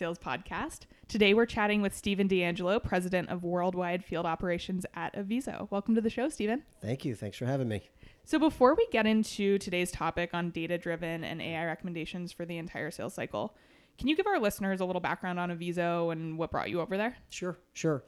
Sales Podcast. Today we're chatting with Stephen D'Angelo, President of Worldwide Field Operations at Aviso. Welcome to the show, Stephen. Thank you. Thanks for having me. So, before we get into today's topic on data driven and AI recommendations for the entire sales cycle, can you give our listeners a little background on Aviso and what brought you over there? Sure, sure.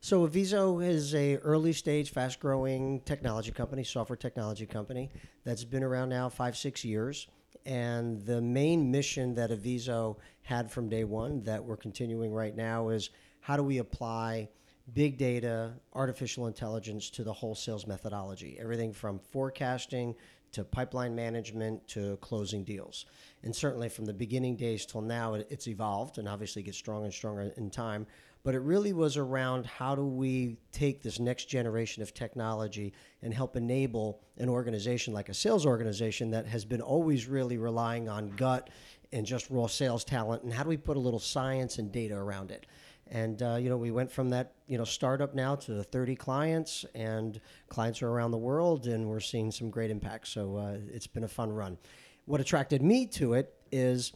So Aviso is a early stage, fast growing technology company, software technology company that's been around now five, six years. And the main mission that Aviso had from day one that we're continuing right now is how do we apply big data, artificial intelligence to the whole sales methodology? Everything from forecasting to pipeline management to closing deals. And certainly from the beginning days till now, it's evolved and obviously gets stronger and stronger in time but it really was around how do we take this next generation of technology and help enable an organization like a sales organization that has been always really relying on gut and just raw sales talent and how do we put a little science and data around it? And uh, you know we went from that you know startup now to 30 clients and clients are around the world and we're seeing some great impact. So uh, it's been a fun run. What attracted me to it is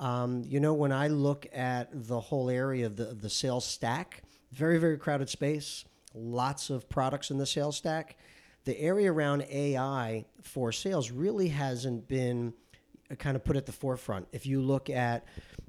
um, you know, when I look at the whole area of the, of the sales stack, very, very crowded space, lots of products in the sales stack. The area around AI for sales really hasn't been uh, kind of put at the forefront. If you look at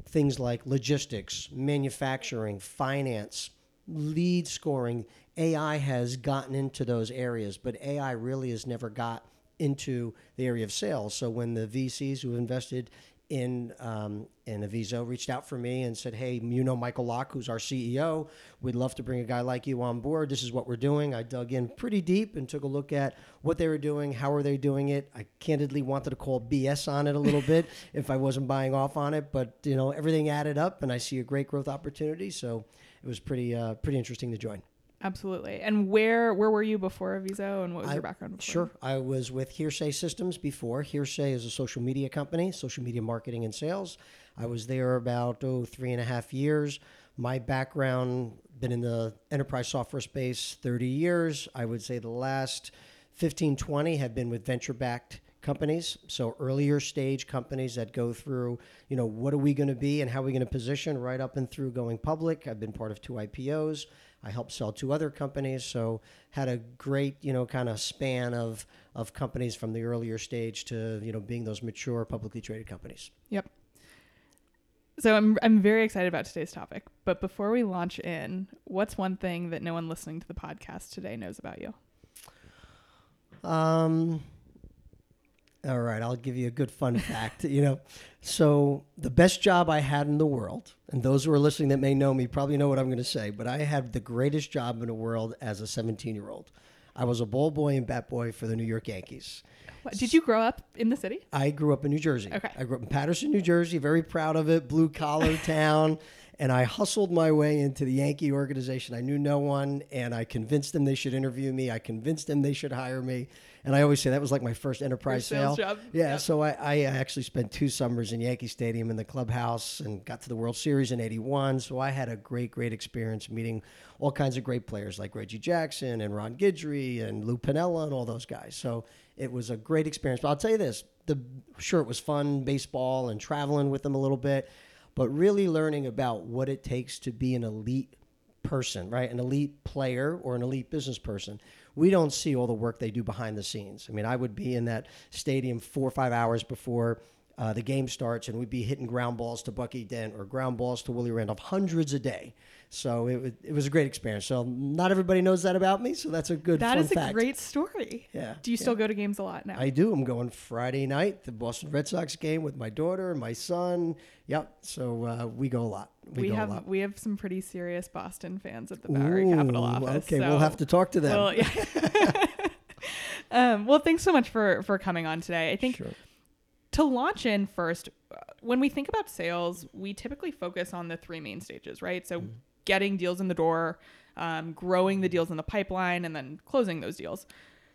things like logistics, manufacturing, finance, lead scoring, AI has gotten into those areas, but AI really has never got into the area of sales. So when the VCs who invested in um, in Aviso reached out for me and said, "Hey, you know Michael Locke, who's our CEO. We'd love to bring a guy like you on board. This is what we're doing." I dug in pretty deep and took a look at what they were doing, how are they doing it. I candidly wanted to call BS on it a little bit if I wasn't buying off on it, but you know everything added up, and I see a great growth opportunity. So it was pretty uh, pretty interesting to join. Absolutely. And where where were you before Aviso, and what was I, your background? Before? Sure, I was with Hearsay Systems before. Hearsay is a social media company, social media marketing and sales. I was there about oh three and a half years. My background been in the enterprise software space 30 years. I would say the last 15, 20 have been with venture backed companies. So earlier stage companies that go through, you know, what are we going to be and how are we going to position right up and through going public. I've been part of two IPOs. I helped sell two other companies, so had a great you know kind of span of of companies from the earlier stage to you know being those mature publicly traded companies. Yep. So I'm I'm very excited about today's topic, but before we launch in, what's one thing that no one listening to the podcast today knows about you? Um, all right, I'll give you a good fun fact. You know, so the best job I had in the world, and those who are listening that may know me probably know what I'm going to say, but I had the greatest job in the world as a 17 year old. I was a ball boy and bat boy for the New York Yankees. What, did you grow up in the city? I grew up in New Jersey. Okay. I grew up in Paterson, New Jersey. Very proud of it. Blue collar town and I hustled my way into the Yankee organization. I knew no one, and I convinced them they should interview me. I convinced them they should hire me. And I always say that was like my first enterprise sale. Job. Yeah, yep. so I, I, uh, actually spent two summers in Yankee Stadium in the clubhouse and got to the World Series in '81. So I had a great, great experience meeting all kinds of great players like Reggie Jackson and Ron Guidry and Lou Piniella and all those guys. So it was a great experience. But I'll tell you this: the sure it was fun baseball and traveling with them a little bit but really learning about what it takes to be an elite person, right? An elite player or an elite business person. We don't see all the work they do behind the scenes. I mean, I would be in that stadium four or five hours before uh, the game starts, and we'd be hitting ground balls to Bucky Dent or ground balls to Willie Randolph, hundreds a day. So it, it was a great experience. So not everybody knows that about me. So that's a good. That is fact. a great story. Yeah. Do you still yeah. go to games a lot now? I do. I'm going Friday night, the Boston Red Sox game with my daughter and my son. Yep. So uh, we go a lot. We, we have lot. we have some pretty serious Boston fans at the Bowery Ooh, Capital office. Okay, so we'll have to talk to them. Well, yeah. um, well, thanks so much for for coming on today. I think. Sure. To launch in first, uh, when we think about sales, we typically focus on the three main stages, right? So, mm getting deals in the door, um, growing the deals in the pipeline, and then closing those deals.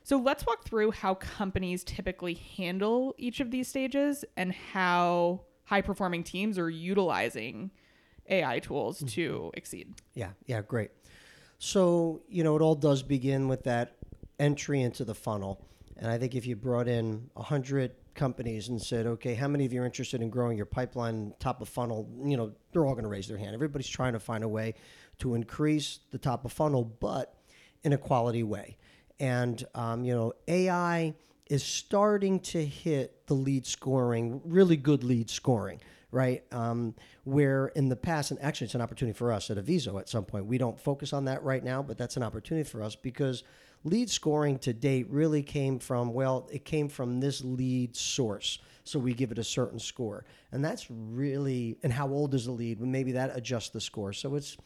So let's walk through how companies typically handle each of these stages and how high performing teams are utilizing AI tools mm-hmm. to exceed. Yeah, yeah, great. So, you know, it all does begin with that entry into the funnel. And I think if you brought in 100 companies and said, okay, how many of you are interested in growing your pipeline top of funnel? You know, they're all going to raise their hand. Everybody's trying to find a way to increase the top of funnel, but in a quality way. And, um, you know, AI is starting to hit the lead scoring, really good lead scoring, right? Um, where in the past, and actually it's an opportunity for us at Aviso at some point. We don't focus on that right now, but that's an opportunity for us because lead scoring to date really came from, well, it came from this lead source. So we give it a certain score. And that's really, and how old is the lead? Maybe that adjusts the score. So it's,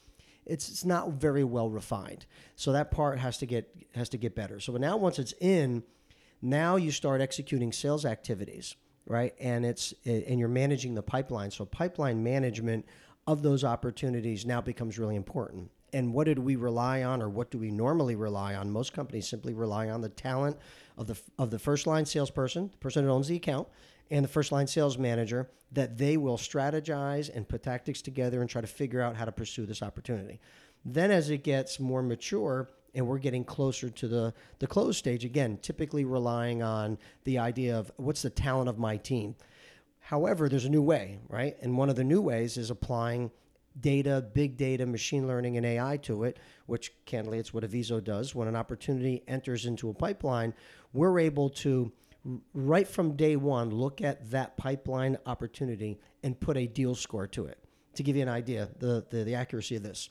it's, it's not very well refined. So that part has to get has to get better. So now once it's in, now you start executing sales activities, right? And it's and you're managing the pipeline. So pipeline management of those opportunities now becomes really important. And what did we rely on, or what do we normally rely on? Most companies simply rely on the talent of the of the first line salesperson, the person who owns the account, and the first line sales manager that they will strategize and put tactics together and try to figure out how to pursue this opportunity. Then, as it gets more mature and we're getting closer to the, the close stage, again, typically relying on the idea of what's the talent of my team. However, there's a new way, right? And one of the new ways is applying data, big data, machine learning, and AI to it, which candidly, it's what Aviso does. When an opportunity enters into a pipeline, we're able to right from day one, look at that pipeline opportunity and put a deal score to it. To give you an idea, the, the, the accuracy of this.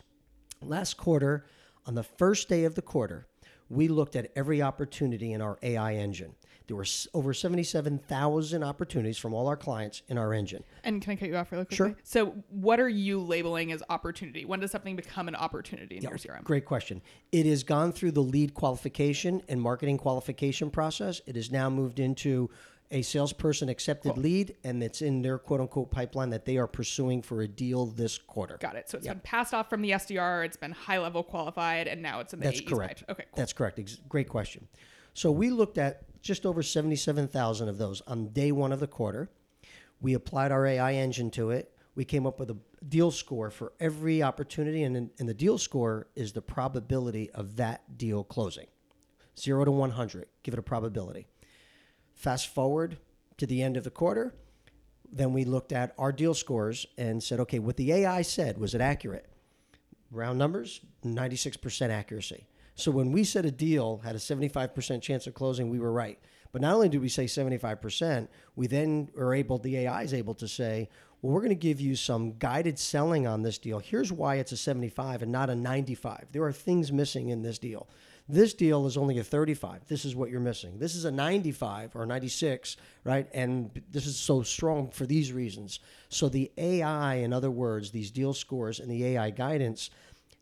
Last quarter, on the first day of the quarter, we looked at every opportunity in our AI engine. There were over 77,000 opportunities from all our clients in our engine. And can I cut you off really quickly? Sure. So, what are you labeling as opportunity? When does something become an opportunity in Yeah, your CRM? Great question. It has gone through the lead qualification and marketing qualification process. It has now moved into a salesperson accepted lead, and it's in their quote unquote pipeline that they are pursuing for a deal this quarter. Got it. So it's been passed off from the SDR, it's been high level qualified, and now it's in the That's AE's correct. pipe. Okay, cool. That's correct. Ex- Great question. So we looked at just over 77,000 of those on day one of the quarter. We applied our AI engine to it. We came up with a deal score for every opportunity, and, and the deal score is the probability of that deal closing. Zero to 100, give it a probability. Fast forward to the end of the quarter, then we looked at our deal scores and said, okay, what the AI said, was it accurate? round numbers, 96% accuracy. So when we said a deal had a 75% chance of closing, we were right. But not only did we say 75%, we then are able, the AI is able to say, well, we're going to give you some guided selling on this deal. Here's why it's a 75 and not a 95. There are things missing in this deal. This deal is only a 35. This is what you're missing. This is a 95 or 96, right? And this is so strong for these reasons. So the AI, in other words, these deal scores and the AI guidance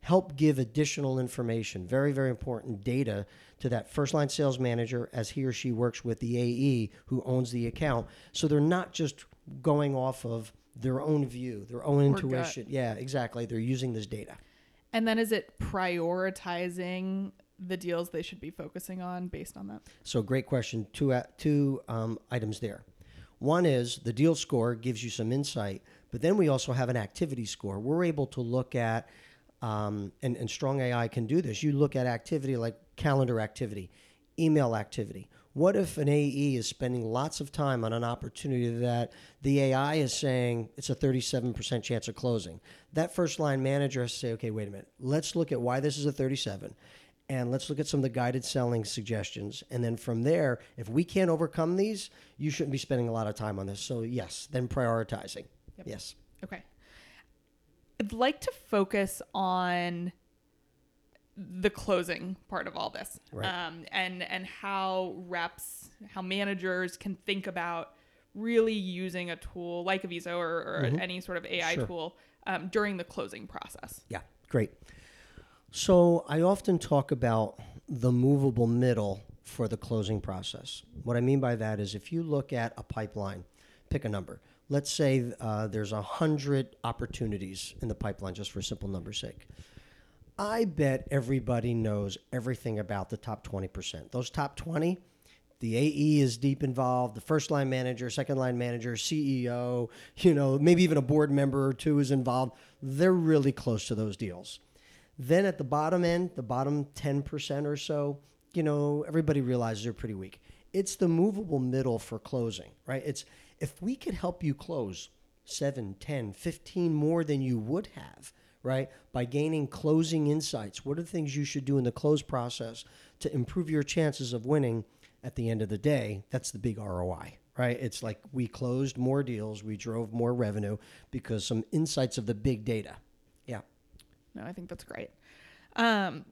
help give additional information, very, very important data to that first line sales manager as he or she works with the AE who owns the account. So they're not just going off of their own view, their own intuition. Yeah, exactly. They're using this data. And then is it prioritizing the deals they should be focusing on based on that? So great question. Two uh, two um, items there. One is the deal score gives you some insight, but then we also have an activity score. We're able to look at, um, and, and Strong AI can do this. You look at activity like calendar activity, email activity. What if an AE is spending lots of time on an opportunity that the AI is saying it's a 37% chance of closing? That first line manager has to say, okay, wait a minute, let's look at why this is a 37 and let's look at some of the guided selling suggestions. And then from there, if we can't overcome these, you shouldn't be spending a lot of time on this. So, yes, then prioritizing. Yep. Yes. Okay. I'd like to focus on the closing part of all this, Right. um, and and how reps, how managers can think about really using a tool like Aviso or, or any sort of AI Mm-hmm. Sure. tool um, during the closing process. Yeah, great. So, I often talk about the movable middle for the closing process. What I mean by that is if you look at a pipeline, pick a number. Let's say uh, there's a hundred opportunities in the pipeline, just for simple number's sake. I bet everybody knows everything about the top 20%. Those top 20, the AE is deep involved, the first line manager, second line manager, CEO, you know, maybe even a board member or two is involved. They're really close to those deals. Then at the bottom end, the bottom 10% or so, you know, everybody realizes they're pretty weak. it's the movable middle for closing, right? It's if we could help you close 7, 10, 15 more than you would have, right? By gaining closing insights. What are the things you should do in the close process to improve your chances of winning at the end of the day? That's the big ROI, right? It's like we closed more deals, we drove more revenue because some insights of the big data. Yeah. No, I think that's great. Um,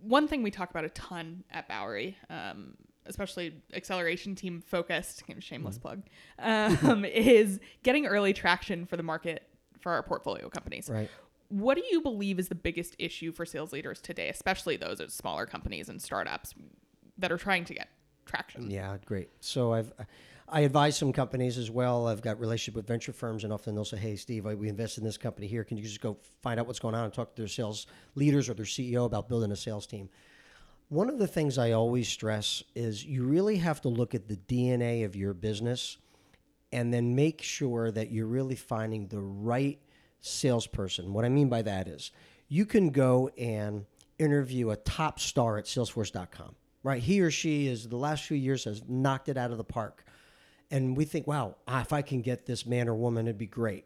one thing we talk about a ton at Bowery, um, especially acceleration team focused, shameless Mm-hmm. plug, um, is getting early traction for the market for our portfolio companies. Right. What do you believe is the biggest issue for sales leaders today, especially those at smaller companies and startups that are trying to get traction? Yeah, great. So I've I advise some companies as well. I've got relationship with venture firms, and often they'll say, "Hey, Steve, we invest in this company here. Can you just go find out what's going on and talk to their sales leaders or their CEO about building a sales team?" One of the things I always stress is you really have to look at the DNA of your business and then make sure that you're really finding the right salesperson. What I mean by that is you can go and interview a top star at salesforce.com, right? He or she is the last few years has knocked it out of the park. And we think, wow, if I can get this man or woman, it'd be great.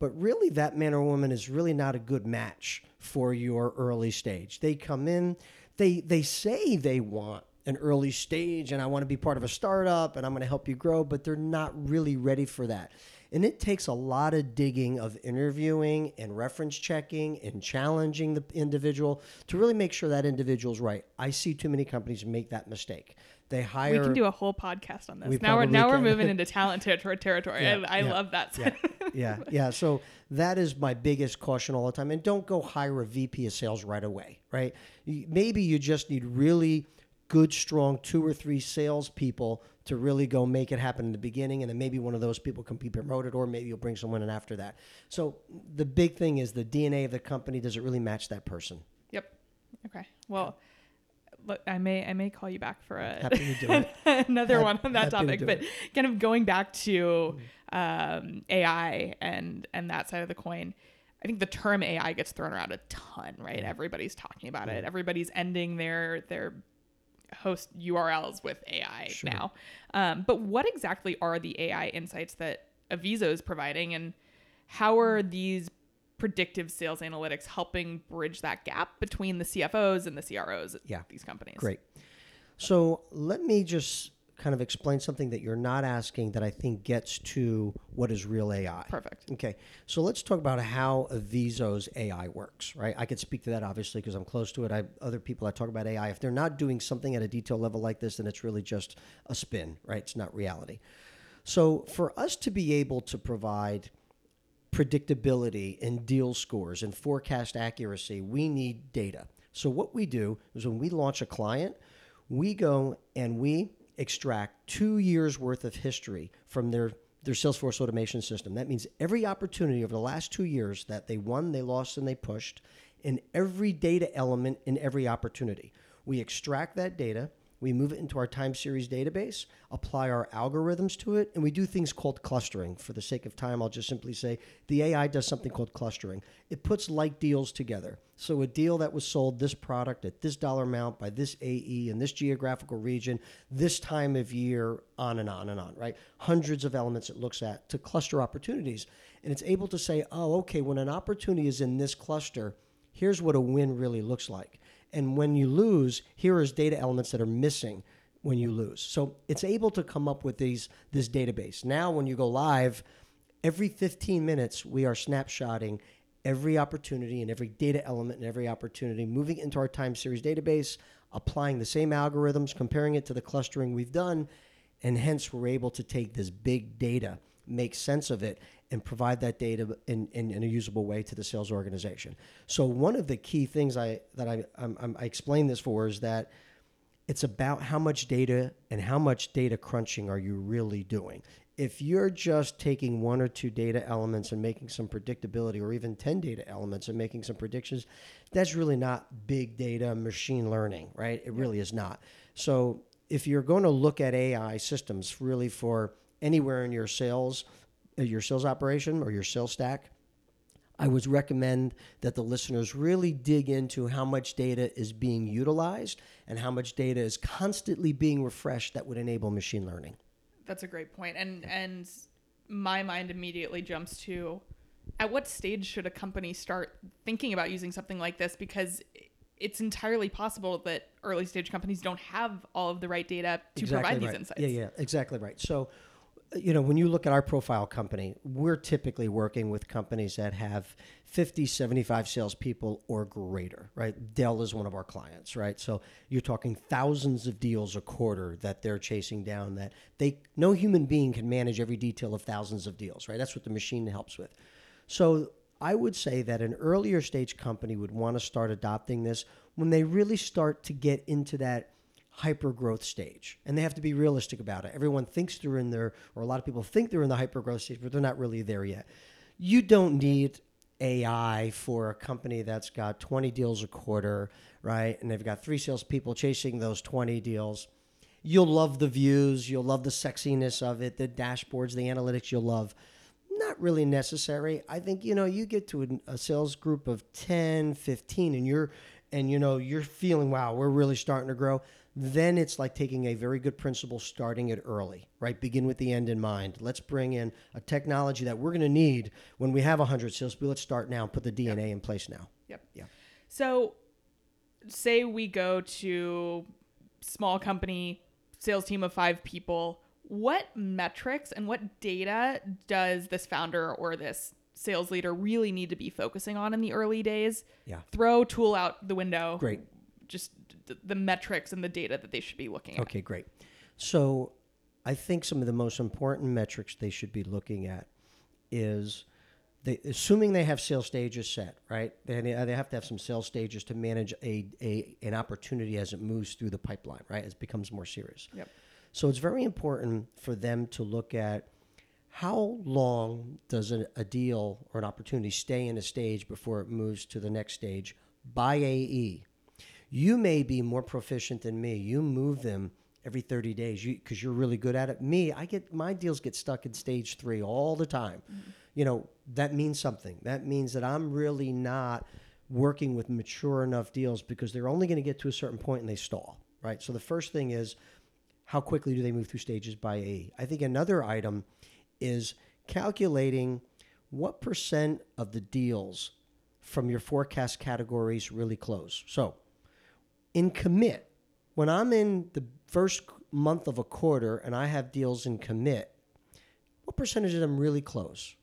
But really, that man or woman is really not a good match for your early stage. They come in, they they say they want an early stage and I want to be part of a startup and I'm going to help you grow, but they're not really ready for that. And it takes a lot of digging of interviewing and reference checking and challenging the individual to really make sure that individual's right. I see too many companies make that mistake. They hire We can do a whole podcast on this. We now we're now we're moving into talent ter- territory. Yeah, I, I yeah, love that. yeah, yeah, yeah. So that is my biggest caution all the time. And don't go hire a VP of sales right away, right? Maybe you just need really good, strong two or three salespeople to really go make it happen in the beginning, and then maybe one of those people can be promoted, or maybe you'll bring someone in after that. So the big thing is the DNA of the company. Does it really match that person? Yep. Okay. Well, look, I may I may call you back for a Happy to do it. another Hap- one on that happy to topic, but kind of going back to mm-hmm. um, AI and and that side of the coin. I think the term AI gets thrown around a ton, right? Mm-hmm. Everybody's talking about it. Mm-hmm. Everybody's ending their their host URLs with AI Sure. now. Um, but what exactly are the AI insights that Aviso is providing, and how are these predictive sales analytics helping bridge that gap between the CFOs and the CROs at Yeah. these companies? Great. So let me just kind of explain something that you're not asking that I think gets to what is real AI. Perfect. Okay, so let's talk about how Aviso's AI works, right? I could speak to that obviously because I'm close to it. I other people I talk about AI, if they're not doing something at a detail level like this, then it's really just a spin, right? It's not reality. So for us to be able to provide predictability and deal scores and forecast accuracy, we need data. So what we do is when we launch a client, we go and we extract two years worth of history from their their Salesforce automation system. That means every opportunity over the last two years that they won, they lost, and they pushed, and every data element in every opportunity. We extract that data, we move it into our time series database, apply our algorithms to it, and we do things called clustering. For the sake of time, I'll just simply say the AI does something called clustering. It puts like deals together. So a deal that was sold this product at this dollar amount by this AE in this geographical region, this time of year, on and on and on, right? Hundreds of elements it looks at to cluster opportunities. And it's able to say, oh, okay, when an opportunity is in this cluster, here's what a win really looks like. And when you lose, here is data elements that are missing when you lose. So it's able to come up with these this database. Now when you go live, every 15 minutes we are snapshotting every opportunity and every data element and every opportunity, moving into our time series database, applying the same algorithms, comparing it to the clustering we've done, and hence we're able to take this big data, make sense of it, and provide that data in, in, in a usable way to the sales organization. So one of the key things I that I I'm, I'm, I explain this for is that it's about how much data and how much data crunching are you really doing. If you're just taking one or two data elements and making some predictability, or even 10 data elements and making some predictions, that's really not big data machine learning, right? It really is not. So if you're going to look at AI systems really for anywhere in your sales, your sales operation or your sales stack, I would recommend that the listeners really dig into how much data is being utilized and how much data is constantly being refreshed that would enable machine learning. That's a great point. And and my mind immediately jumps to at what stage should a company start thinking about using something like this because it's entirely possible that early stage companies don't have all of the right data to exactly provide right. these insights. Yeah, yeah, exactly right. So, uh, you know, when you look at our profile company, we're typically working with companies that have 50, 75 salespeople or greater, right? Dell is one of our clients, right? So you're talking thousands of deals a quarter that they're chasing down that they no human being can manage every detail of thousands of deals, right? That's what the machine helps with. So I would say that an earlier stage company would want to start adopting this when they really start to get into that hyper growth stage. And they have to be realistic about it. Everyone thinks they're in there, or a lot of people think they're in the hyper growth stage, but they're not really there yet. You don't need AI for a company that's got 20 deals a quarter, right? And they've got three salespeople chasing those 20 deals. You'll love the views, you'll love the sexiness of it, the dashboards, the analytics you'll love not really necessary. I think you know you get to a, sales group of 10, 15 and you're and you know you're feeling wow, we're really starting to grow. Then it's like taking a very good principle starting it early, right? Begin with the end in mind. Let's bring in a technology that we're going to need when we have 100 salespeople. Let's start now and put the DNA yep. in place now. Yep. Yeah. So say we go to small company sales team of 5 people what metrics and what data does this founder or this sales leader really need to be focusing on in the early days? Yeah. Throw tool out the window. Great. Just the metrics and the data that they should be looking at. Okay, great. So I think some of the most important metrics they should be looking at is they, assuming they have sales stages set, right? They, they have to have some sales stages to manage a, a an opportunity as it moves through the pipeline, right? As it becomes more serious. Yep. So it's very important for them to look at how long does a, a, deal or an opportunity stay in a stage before it moves to the next stage by AE. You may be more proficient than me. You move them every 30 days because you, are really good at it. Me, I get my deals get stuck in stage three all the time. Mm-hmm. You know that means something. That means that I'm really not working with mature enough deals because they're only going to get to a certain point and they stall. Right. So the first thing is how quickly do they move through stages by AE? I think another item is calculating what percent of the deals from your forecast categories really close. So, in commit, when I'm in the first month of a quarter and I have deals in commit, what percentage of them really close?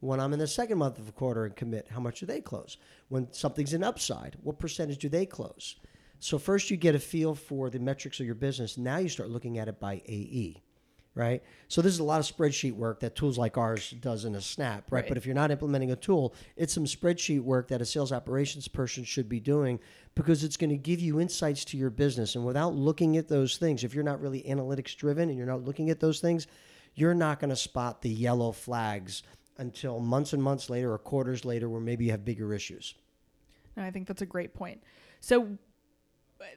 When I'm in the second month of a quarter and commit, how much do they close? When something's in upside, what percentage do they close? So first you get a feel for the metrics of your business. Now you start looking at it by AE, right? So this is a lot of spreadsheet work that tools like ours does in a snap, right? right? But if you're not implementing a tool, it's some spreadsheet work that a sales operations person should be doing because it's going to give you insights to your business. And without looking at those things, if you're not really analytics driven and you're not looking at those things, you're not going to spot the yellow flags until months and months later or quarters later where maybe you have bigger issues. No, I think that's a great point. So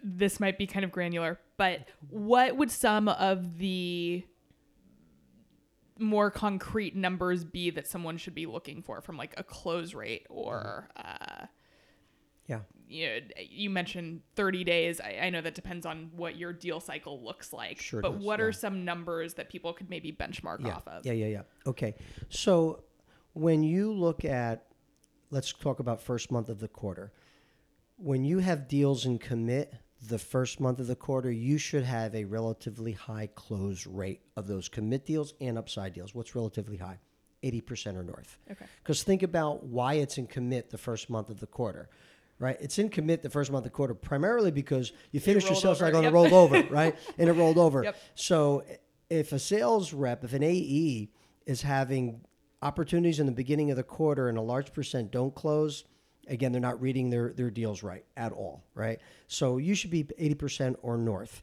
this might be kind of granular, but what would some of the more concrete numbers be that someone should be looking for from like a close rate or uh, yeah. you, know, you mentioned 30 days. I, I, know that depends on what your deal cycle looks like sure but does, what yeah. are some numbers that people could maybe benchmark yeah. off of? Yeah yeah yeah. Okay. So when you look at let's talk about first month of the quarter. When you have deals in commit the first month of the quarter, you should have a relatively high close rate of those commit deals and upside deals. What's relatively high? 80% or north. Okay. Because think about why it's in commit the first month of the quarter, right? It's in commit the first month of the quarter primarily because you finished your sales cycle and it rolled over, right? And it rolled over. Yep. So if a sales rep, if an AE is having opportunities in the beginning of the quarter and a large percent don't close – again, they're not reading their, their deals right at all, right? So you should be 80% or north.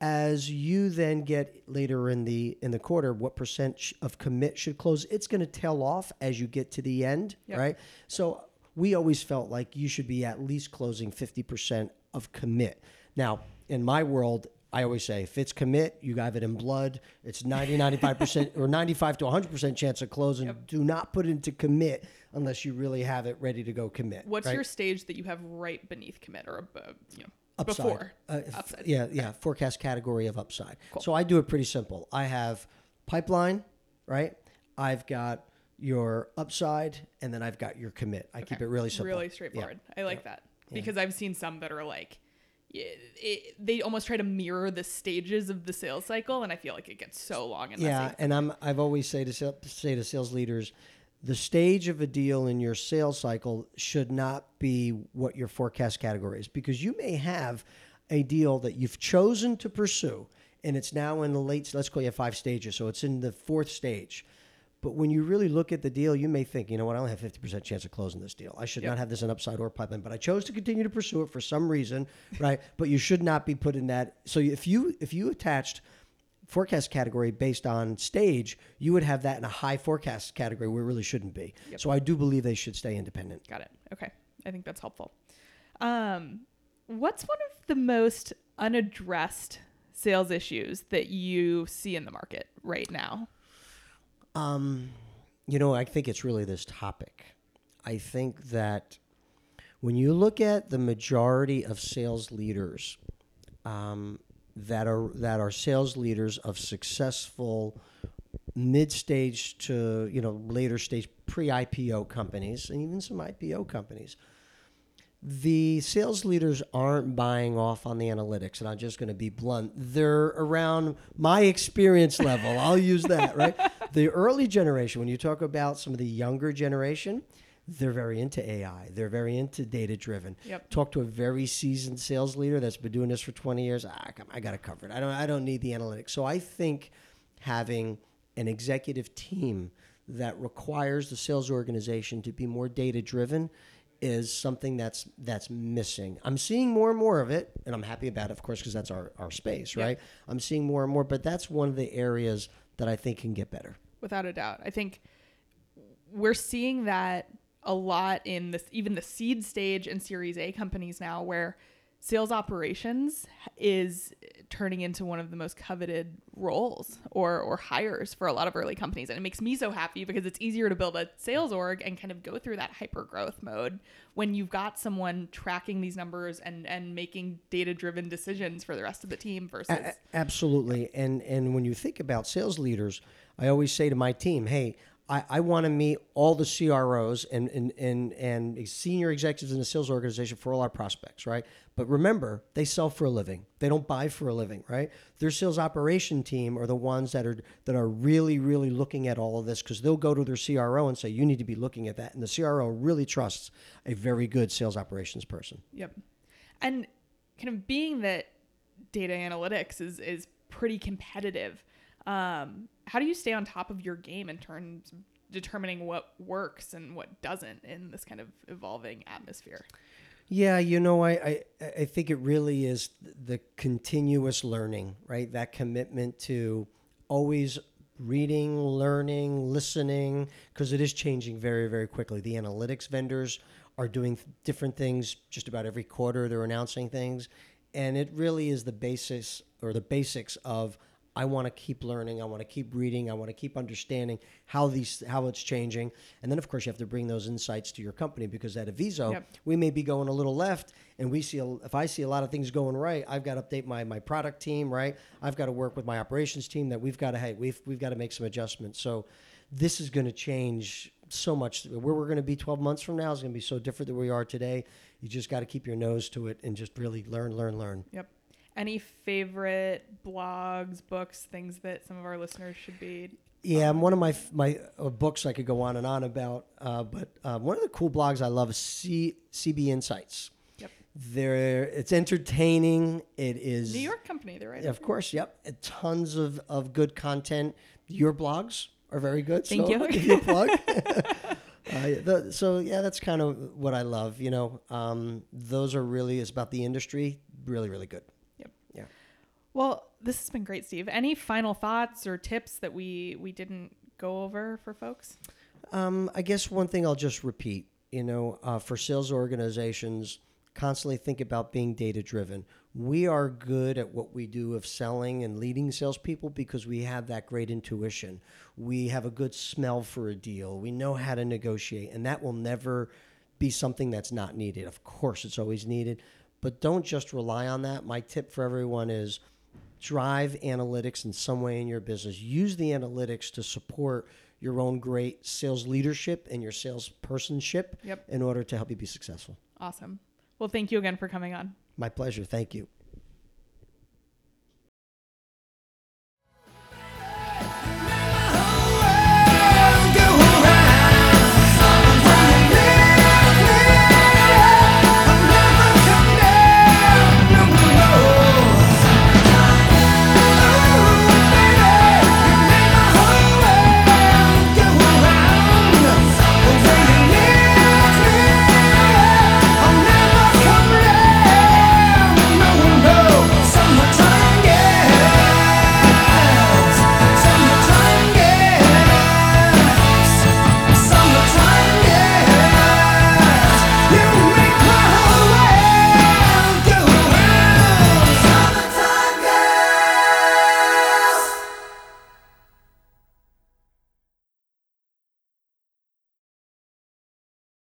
As you then get later in the in the quarter, what percent of commit should close? It's going to tail off as you get to the end, yep. right? So we always felt like you should be at least closing 50% of commit. Now, in my world, I always say if it's commit, you have it in blood. It's 90, 95% or 95 to 100% chance of closing. Do not put it into commit unless you really have it ready to go commit. What's right? your stage that you have right beneath commit or above, you know, upside. before? Uh, Upside. Yeah, yeah. Forecast category of upside. So I do it pretty simple. I have pipeline, right? I've got your upside, and then I've got your commit. I keep it really simple. Really straightforward. I like that because I've seen some that are like, it, they almost try to mirror the stages of the sales cycle, and I feel like it gets so long and Yeah, messy. and I'm I've always say to say to sales leaders, the stage of a deal in your sales cycle should not be what your forecast category is because you may have a deal that you've chosen to pursue and it's now in the late let's call you five stages so it's in the fourth stage but when you really look at the deal you may think you know what i only have 50% chance of closing this deal i should Yep. not have this in upside or pipeline but i chose to continue to pursue it for some reason right but you should not be putting that so if you if you attached forecast category based on stage, you would have that in a high forecast category where it really shouldn't be. So I do believe they should stay independent. Got it. Okay. I think that's helpful. Um, what's one of the most unaddressed sales issues that you see in the market right now? Um, you know, I think it's really this topic. I think that when you look at the majority of sales leaders um, that are that are sales leaders of successful mid-stage to you know later stage pre-IPO companies and even some IPO companies, the sales leaders aren't buying off on the analytics and i'm just going to be blunt they're around my experience level i'll use that right? The early generation when you talk about some of the younger generation they're very into ai they're very into data driven Yep. talk to a very seasoned sales leader that's been doing this for 20 years ah, i got it. Covered i don't i don't need the analytics. So i think having an executive team that requires the sales organization to be more data driven is something that's that's missing. I'm seeing more and more of it, and I'm happy about it, of course, because that's our, our space, Yeah. right? I'm seeing more and more, but that's one of the areas that I think can get better. without a doubt. I think we're seeing that a lot in this even the seed stage and series A companies now where sales operations is turning into one of the most coveted roles or or hires for a lot of early companies and it makes me so happy because it's easier to build a sales org and kind of go through that hyper growth mode when you've got someone tracking these numbers and and making data driven decisions for the rest of the team versus A- absolutely. And and when you think about sales leaders, I always say to my team, hey, I, I want to meet all the CROs and, and, and, and senior executives in the sales organization for all our prospects, right? But remember, they sell for a living. They don't buy for a living, right? Their sales operation team are the ones that are that are really, really looking at all of this because they'll go to their CRO and say, you need to be looking at that. And the CRO really trusts a very good sales operations person. Yep. And kind of being that data analytics is is pretty competitive, um, how do you stay on top of your game in terms of determining what works and what doesn't in this kind of evolving atmosphere? Yeah, you know, I, I, I think it really is the continuous learning, right? That commitment to always reading, learning, listening, because it is changing very, very quickly. The analytics vendors are doing different things just about every quarter. They're announcing things. And it really is the basis or the basics of I want to keep learning. I want to keep reading. I want to keep understanding how these how it's changing. And then of course you have to bring those insights to your company because at Aviso Yep. we may be going a little left and we see a, if I see a lot of things going right, I've got to update my my product team, right? I've got to work with my operations team that we've got to hey, we've we've got to make some adjustments. So this is going to change so much. Where we're going to be 12 months from now is going to be so different than we are today. You just got to keep your nose to it and just really learn, learn, learn. Yep. Any favorite blogs, books, things that some of our listeners should be? Yeah, one of my my uh, books I could go on and on about, uh, but uh, one of the cool blogs I love is C, CB Insights. Yep. There, it's entertaining. It is New York company, they're right. Of course, yep. Tons of, of good content. Your blogs are very good. Thank so you. I'll give you a plug. uh, the, so yeah, that's kind of what I love. You know, um, those are really it's about the industry. Really, really good. Yep. Yeah. Well, this has been great, Steve. Any final thoughts or tips that we we didn't go over for folks? Um, I guess one thing I'll just repeat, you know, uh, for sales organizations, constantly think about being data driven. We are good at what we do of selling and leading salespeople because we have that great intuition. We have a good smell for a deal. We know how to negotiate, and that will never be something that's not needed. Of course, it's always needed, but don't just rely on that. My tip for everyone is drive analytics in some way in your business. Use the analytics to support your own great sales leadership and your salespersonship Yep. in order to help you be successful. Awesome. Well, thank you again for coming on. My pleasure. Thank you.